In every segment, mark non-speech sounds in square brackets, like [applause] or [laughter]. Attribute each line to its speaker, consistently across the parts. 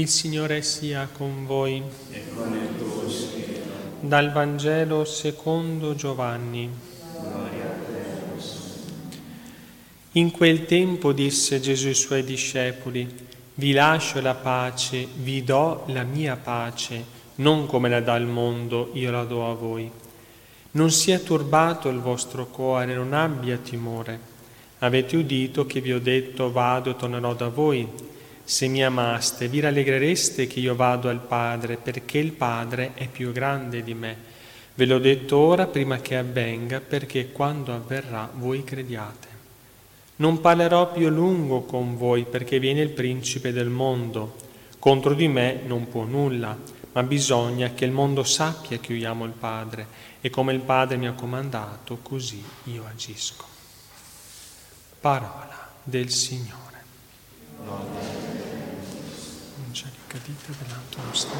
Speaker 1: Il Signore sia con voi.
Speaker 2: e con il tuo spirito.
Speaker 1: Dal Vangelo secondo Giovanni. In quel tempo disse Gesù ai suoi discepoli, vi lascio la pace, vi do la mia pace, non come la dà il mondo, io la do a voi. Non sia turbato il vostro cuore, non abbia timore. Avete udito che vi ho detto vado e tornerò da voi. Se mi amaste, vi rallegrereste che io vado al Padre, perché il Padre è più grande di me. Ve l'ho detto ora prima che avvenga, perché quando avverrà voi crediate. Non parlerò più lungo con voi, perché viene il principe del mondo. Contro di me non può nulla, ma bisogna che il mondo sappia che io amo il Padre, e come il Padre mi ha comandato, così io agisco. Parola del Signore. Ricadita dell'altro nostro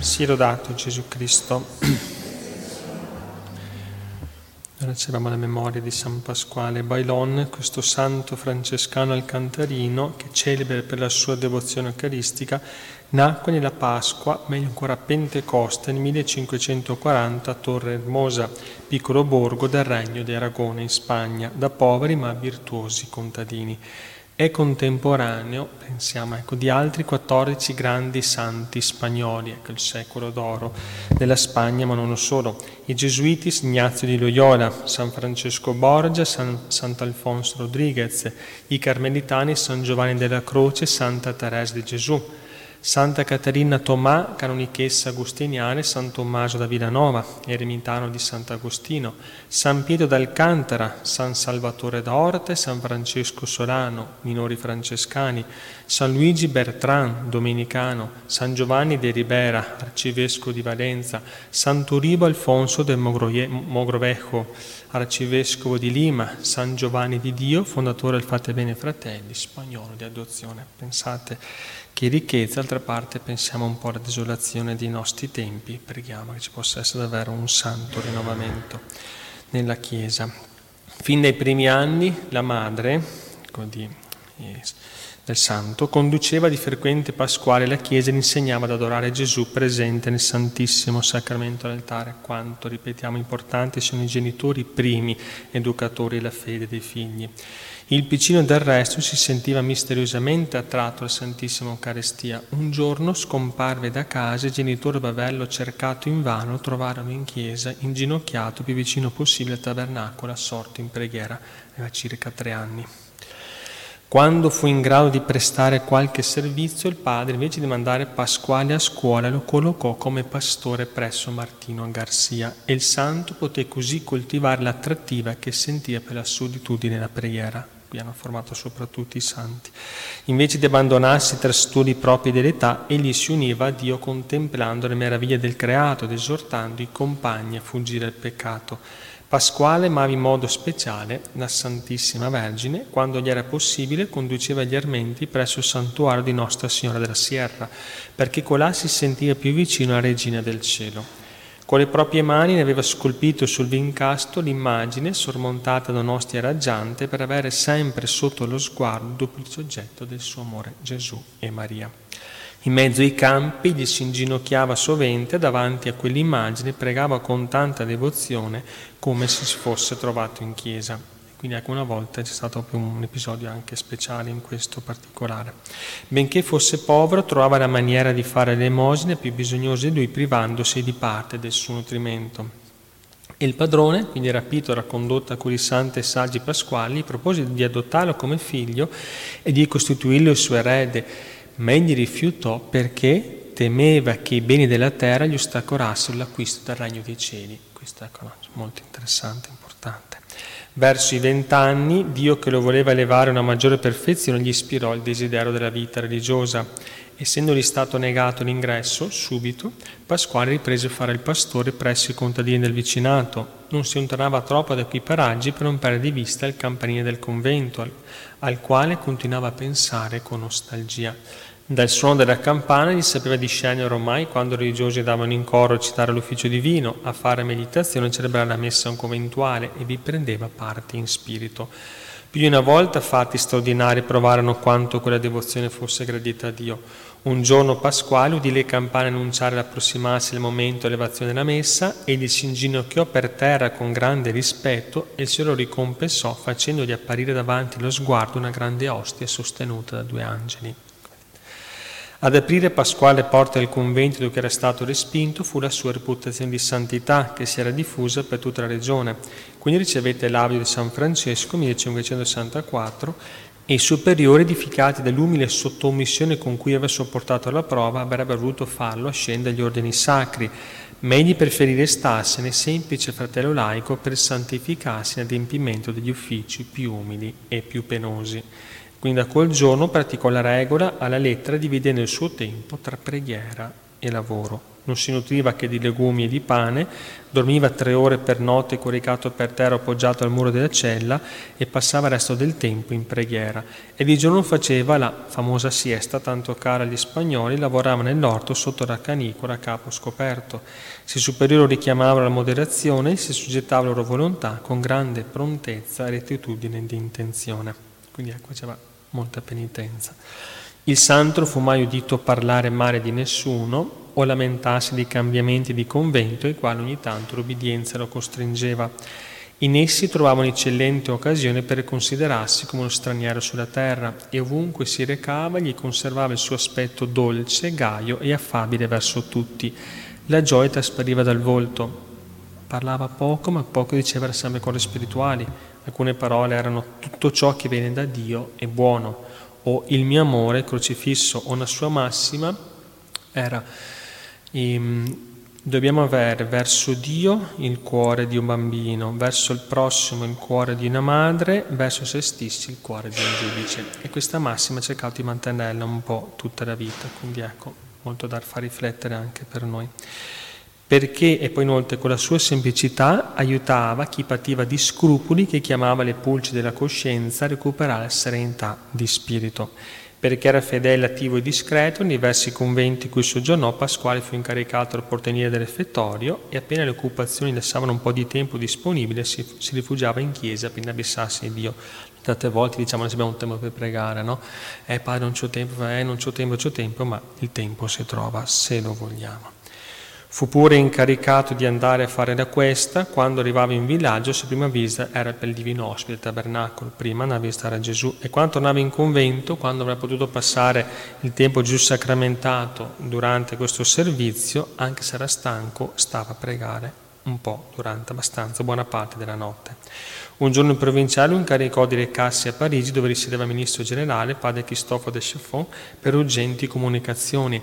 Speaker 1: Sia lodato Gesù Cristo. [clears throat] Ora c'eravamo la memoria di San Pasquale Bailon, questo santo francescano alcantarino che celebre per la sua devozione eucaristica, nacque nella Pasqua, meglio ancora a Pentecoste, nel 1540 a Torre Hermosa, piccolo borgo del Regno di Aragona in Spagna, da poveri ma virtuosi contadini. È contemporaneo, pensiamo, ecco, di altri 14 grandi santi spagnoli, ecco il secolo d'oro della Spagna, ma non solo. I gesuiti Ignazio di Loyola, San Francesco Borgia, San, Sant'Alfonso Rodriguez, i carmelitani San Giovanni della Croce, Santa Teresa di Gesù, Santa Caterina Tomà, canonichessa agustiniana, San Tommaso da Villanova, eremitano di Sant'Agostino, San Pietro d'Alcantara, San Salvatore d'Orte, San Francesco Solano, minori francescani, San Luigi Bertrand, domenicano, San Giovanni de Ribera, arcivescovo di Valenza, San Turibo Alfonso del Mogrovejo, arcivescovo di Lima, San Giovanni di Dio, fondatore del Fate Bene Fratelli, spagnolo di adozione. Pensate che ricchezza, d'altra parte pensiamo un po' alla desolazione dei nostri tempi, preghiamo che ci possa essere davvero un santo rinnovamento nella Chiesa. Fin dai primi anni la madre di, eh, del santo conduceva di frequente pasquale la Chiesa e insegnava ad adorare Gesù presente nel Santissimo Sacramento all'altare, quanto, ripetiamo, importanti sono i genitori primi educatori della fede dei figli. Il piccino del resto si sentiva misteriosamente attratto al Santissimo Eucaristia. Un giorno scomparve da casa e il genitore Bavello, cercato invano, trovarono in chiesa, inginocchiato più vicino possibile al tabernacolo, assorto in preghiera, aveva circa tre anni. Quando fu in grado di prestare qualche servizio, il padre, invece di mandare Pasquale a scuola, lo collocò come pastore presso Martino Garcia e il santo poté così coltivare l'attrattiva che sentiva per la solitudine e la preghiera qui hanno formato soprattutto i santi. Invece di abbandonarsi tra studi propri dell'età, egli si univa a Dio contemplando le meraviglie del creato ed esortando i compagni a fuggire dal peccato. Pasquale amava in modo speciale la Santissima Vergine, quando gli era possibile conduceva gli armenti presso il santuario di Nostra Signora della Sierra, perché colà si sentiva più vicino alla Regina del Cielo. Con le proprie mani ne aveva scolpito sul vincasto l'immagine sormontata da un'ostia raggiante per avere sempre sotto lo sguardo il soggetto del suo amore Gesù e Maria. In mezzo ai campi gli si inginocchiava sovente davanti a quell'immagine e pregava con tanta devozione come se si fosse trovato in chiesa. Quindi ecco una volta c'è stato un episodio anche speciale in questo particolare. Benché fosse povero, trovava la maniera di fare l'emosina più bisognosa di lui, privandosi di parte del suo nutrimento. E il padrone, quindi rapito era condotto a quei santi e saggi pasquali, propose di adottarlo come figlio e di costituirlo il suo erede, ma egli rifiutò perché temeva che i beni della terra gli ostacolassero l'acquisto del regno dei cieli. Questo è molto interessante, importante. Verso i vent'anni, Dio che lo voleva elevare a una maggiore perfezione gli ispirò il desiderio della vita religiosa. Essendogli stato negato l'ingresso, subito, Pasquale riprese a fare il pastore presso i contadini del vicinato. Non si allontanava troppo da quei paraggi per non perdere di vista il campanile del convento, al, al quale continuava a pensare con nostalgia. Dal suono della campana gli sapeva discernere ormai quando i religiosi andavano in coro a citare l'ufficio divino, a fare meditazione e celebrare la messa conventuale e vi prendeva parte in spirito. Più di una volta fatti straordinari provarono quanto quella devozione fosse gradita a Dio. Un giorno pasquale udì le campane annunciare l'approssimarsi del momento dell'elevazione della messa, egli si inginocchiò per terra con grande rispetto e il Signore lo ricompensò facendogli apparire davanti lo sguardo una grande ostia sostenuta da due angeli. Ad aprire Pasquale porte del convento dove era stato respinto fu la sua reputazione di santità che si era diffusa per tutta la regione. Quindi ricevette l'abito di San Francesco 1564 e i superiori, edificati dall'umile sottomissione con cui aveva sopportato la prova, avrebbero voluto farlo ascendere agli ordini sacri, ma egli preferì restarsene semplice fratello laico per santificarsi nell'adempimento degli uffici più umili e più penosi. Quindi da quel giorno praticò la regola alla lettera dividendo il suo tempo tra preghiera e lavoro. Non si nutriva che di legumi e di pane, dormiva tre ore per notte coricato per terra appoggiato al muro della cella e passava il resto del tempo in preghiera. E di giorno faceva la famosa siesta, tanto cara agli spagnoli, lavorava nell'orto sotto la canicola a capo scoperto. Se i superiori richiamavano la moderazione, si soggettava alla loro volontà con grande prontezza e rettitudine di intenzione. Quindi ecco, c'era molta penitenza. Il santo non fu mai udito parlare male di nessuno o lamentarsi dei cambiamenti di convento ai quali ogni tanto l'obbedienza lo costringeva. In essi trovava un'eccellente occasione per considerarsi come uno straniero sulla terra e ovunque si recava gli conservava il suo aspetto dolce, gaio e affabile verso tutti. La gioia traspariva dal volto. Parlava poco, ma poco diceva sempre cose spirituali, Alcune parole erano tutto ciò che viene da Dio è buono, o il mio amore crocifisso, o una sua massima era ehm, dobbiamo avere verso Dio il cuore di un bambino, verso il prossimo il cuore di una madre, verso se stessi il cuore di un giudice. E questa massima ho cercato di mantenerla un po' tutta la vita, quindi ecco, molto da far riflettere anche per noi perché e poi inoltre con la sua semplicità aiutava chi pativa di scrupoli che chiamava le pulci della coscienza a recuperare serenità di spirito. Perché era fedele, attivo e discreto, in diversi conventi cui soggiornò, Pasquale fu incaricato al porteniere del refettorio e appena le occupazioni lasciavano un po' di tempo disponibile si, si rifugiava in chiesa per inabissarsi di Dio. Tante volte diciamo non abbiamo tempo per pregare, no? Eh padre non c'ho tempo, eh non c'ho tempo, c'ho tempo, ma il tempo si trova se lo vogliamo. Fu pure incaricato di andare a fare la questa, quando arrivava in villaggio, sua prima visita era per il divino ospite, il tabernacolo, prima andava a visitare Gesù. E quando tornava in convento, quando avrebbe potuto passare il tempo giù sacramentato durante questo servizio, anche se era stanco, stava a pregare un po' durante abbastanza buona parte della notte. Un giorno il provinciale lo incaricò di recarsi a Parigi dove risiedeva ministro generale, padre Cristoforo de Chaffon, per urgenti comunicazioni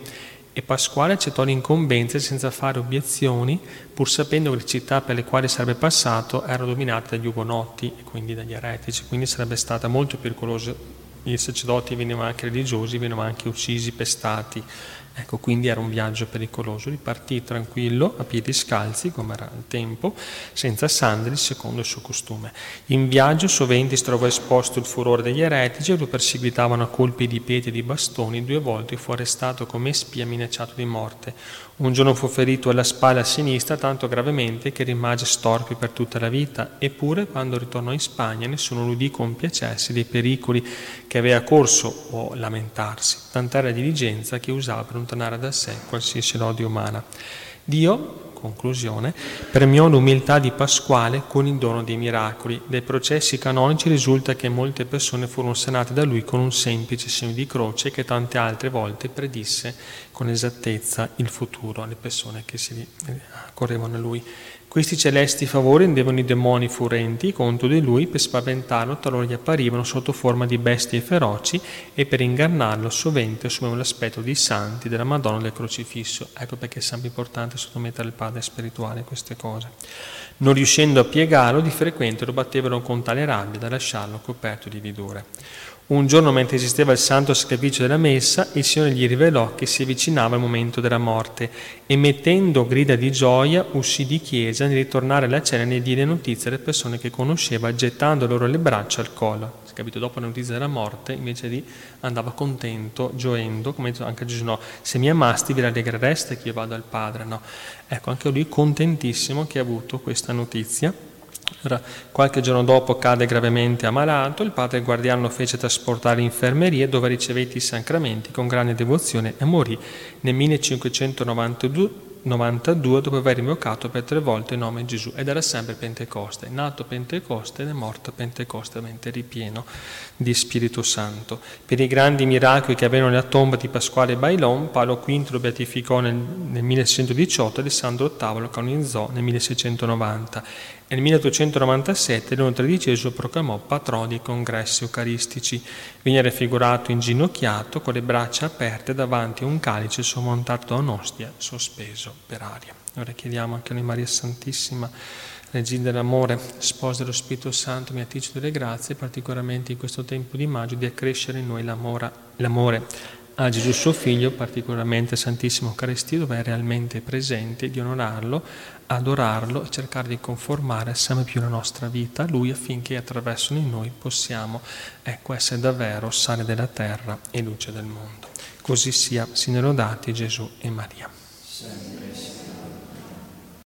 Speaker 1: e Pasquale accettò l'incombenza senza fare obiezioni, pur sapendo che le città per le quali sarebbe passato erano dominate dagli ugonotti e quindi dagli eretici, quindi sarebbe stata molto pericolosa. I sacerdoti venivano anche religiosi, venivano anche uccisi, pestati, Ecco, quindi era un viaggio pericoloso. Ripartì tranquillo, a piedi scalzi, come era il tempo, senza sandali, secondo il suo costume. In viaggio sovente si trovò esposto il furore degli eretici e lo perseguitavano a colpi di piedi e di bastoni. Due volte fu arrestato come spia minacciato di morte. Un giorno fu ferito alla spalla sinistra tanto gravemente che rimase storpio per tutta la vita, eppure quando ritornò in Spagna nessuno lo udì compiacersi dei pericoli che aveva corso o lamentarsi, tant'era diligenza che usava per allontanare da sé qualsiasi lode umana. Dio, conclusione, premiò l'umiltà di Pasquale con il dono dei miracoli. Dai processi canonici risulta che molte persone furono sanate da lui con un semplice segno di croce che tante altre volte predisse con esattezza il futuro alle persone che si correvano a lui. Questi celesti favori rendevano i demoni furenti contro di lui per spaventarlo, talora gli apparivano sotto forma di bestie feroci e per ingannarlo sovente assumevano l'aspetto di santi della Madonna del crocifisso. Ecco perché è sempre importante sottomettere il padre spirituale queste cose. Non riuscendo a piegarlo, di frequente lo battevano con tale rabbia da lasciarlo coperto di vidore. Un giorno, mentre esisteva il santo sacrificio della messa, il Signore gli rivelò che si avvicinava il momento della morte e mettendo grida di gioia uscì di chiesa nel ritornare alla cena e diede notizia alle persone che conosceva, gettando loro le braccia al collo. Capito? Dopo la notizia della morte, invece di andava contento, gioendo, come detto anche Gesù, no, se mi amasti vi rallegrereste che io vado al Padre, no? Ecco, anche lui contentissimo che ha avuto questa notizia qualche giorno dopo cade gravemente ammalato, il padre guardiano fece trasportare in infermeria dove ricevette i sacramenti con grande devozione e morì nel 1592 92 dopo aver invocato per tre volte il nome Gesù ed era sempre Pentecoste, nato Pentecoste ed è morto Pentecoste, mente ripieno di Spirito Santo. Per i grandi miracoli che avevano nella tomba di Pasquale Bailon, Paolo V lo beatificò nel, nel 1618 e Alessandro VIII lo canonizzò nel 1690 nel 1897 Leone XIII proclamò patrono dei congressi eucaristici. Viene raffigurato inginocchiato con le braccia aperte davanti a un calice sormontato da un'ostia sospeso per aria. Ora chiediamo anche a noi Maria Santissima, Regina dell'amore, sposa dello Spirito Santo, mediatrice delle grazie, particolarmente in questo tempo di maggio, di accrescere in noi l'amore, l'amore a Gesù suo Figlio, particolarmente Santissimo Eucaristia, dove è realmente presente, di onorarlo, adorarlo e cercare di conformare sempre più la nostra vita a Lui affinché attraverso di noi possiamo ecco, essere davvero sale della terra e luce del mondo. Così sia, siano lodati Gesù e Maria. Sempre.